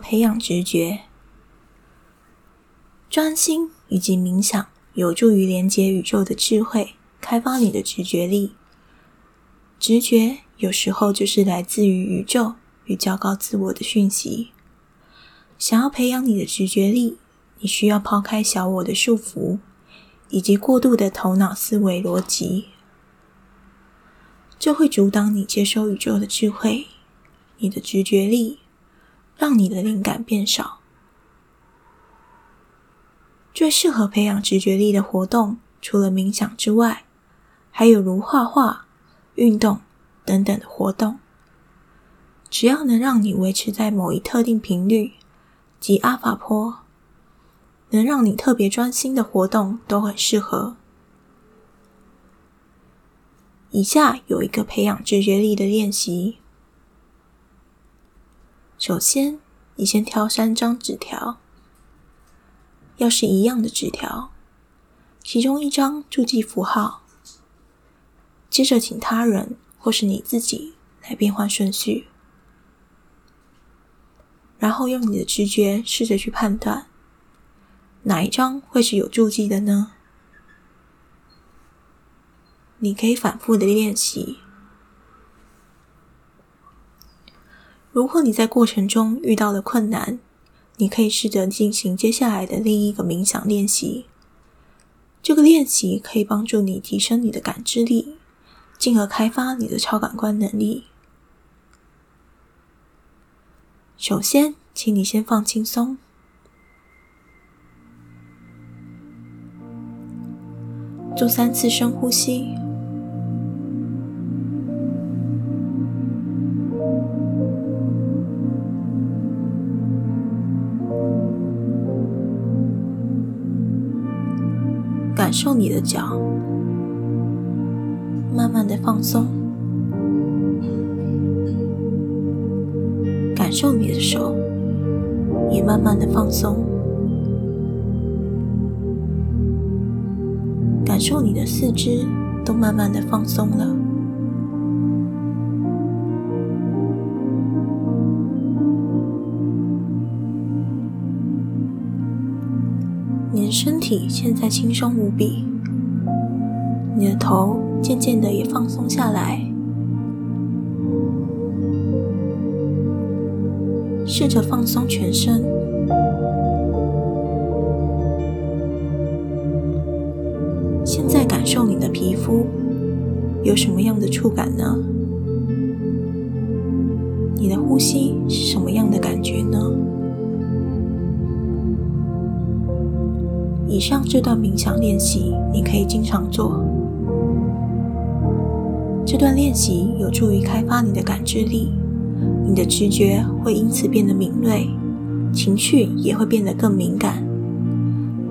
培养直觉。专心以及冥想有助于连接宇宙的智慧，开发你的直觉力。直觉有时候就是来自于宇宙与较高自我的讯息。想要培养你的直觉力，你需要抛开小我的束缚，以及过度的头脑思维逻辑，这会阻挡你接收宇宙的智慧。你的直觉力让你的灵感变少。最适合培养直觉力的活动，除了冥想之外，还有如画画、运动等等的活动。只要能让你维持在某一特定频率。及阿法波，能让你特别专心的活动都很适合。以下有一个培养直觉力的练习。首先，你先挑三张纸条，要是一样的纸条，其中一张注记符号，接着请他人或是你自己来变换顺序。然后用你的直觉试着去判断，哪一张会是有注记的呢？你可以反复的练习。如果你在过程中遇到了困难，你可以试着进行接下来的另一个冥想练习。这个练习可以帮助你提升你的感知力，进而开发你的超感官能力。首先，请你先放轻松，做三次深呼吸，感受你的脚，慢慢的放松。感受你的手，也慢慢的放松；感受你的四肢都慢慢的放松了。你的身体现在轻松无比，你的头渐渐的也放松下来。试着放松全身，现在感受你的皮肤有什么样的触感呢？你的呼吸是什么样的感觉呢？以上这段冥想练习你可以经常做，这段练习有助于开发你的感知力。你的直觉会因此变得敏锐，情绪也会变得更敏感。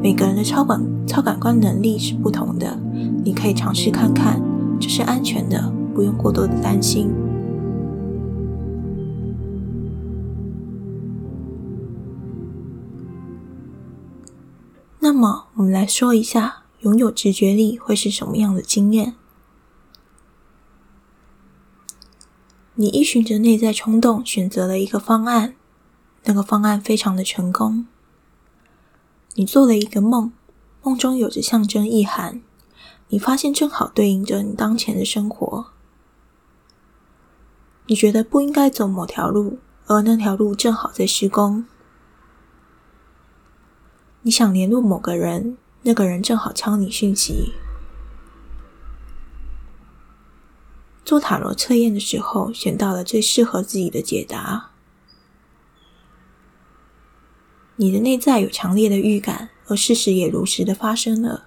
每个人的超感超感官能力是不同的，你可以尝试看看，这是安全的，不用过多的担心。那么，我们来说一下，拥有直觉力会是什么样的经验？你依循着内在冲动选择了一个方案，那个方案非常的成功。你做了一个梦，梦中有着象征意涵，你发现正好对应着你当前的生活。你觉得不应该走某条路，而那条路正好在施工。你想联络某个人，那个人正好敲你讯息。做塔罗测验的时候，选到了最适合自己的解答。你的内在有强烈的预感，而事实也如实的发生了。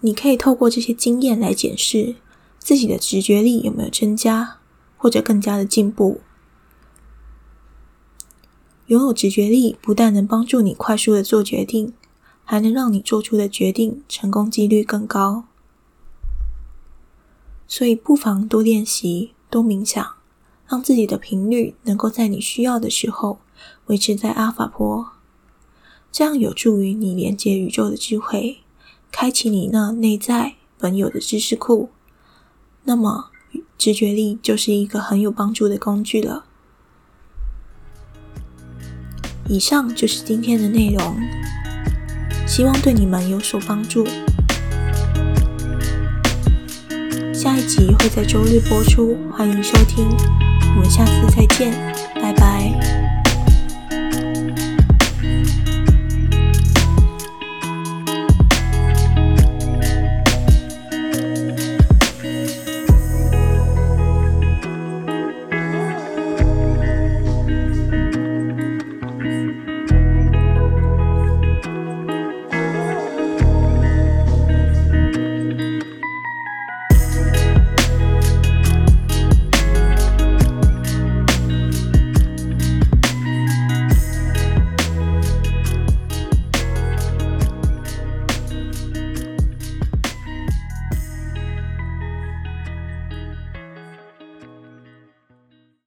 你可以透过这些经验来检视自己的直觉力有没有增加，或者更加的进步。拥有直觉力，不但能帮助你快速的做决定。还能让你做出的决定成功几率更高，所以不妨多练习、多冥想，让自己的频率能够在你需要的时候维持在阿法波，这样有助于你连接宇宙的智慧，开启你那内在本有的知识库。那么，直觉力就是一个很有帮助的工具了。以上就是今天的内容，希望对你们有所帮助。下一集会在周日播出，欢迎收听。我们下次再见。拜拜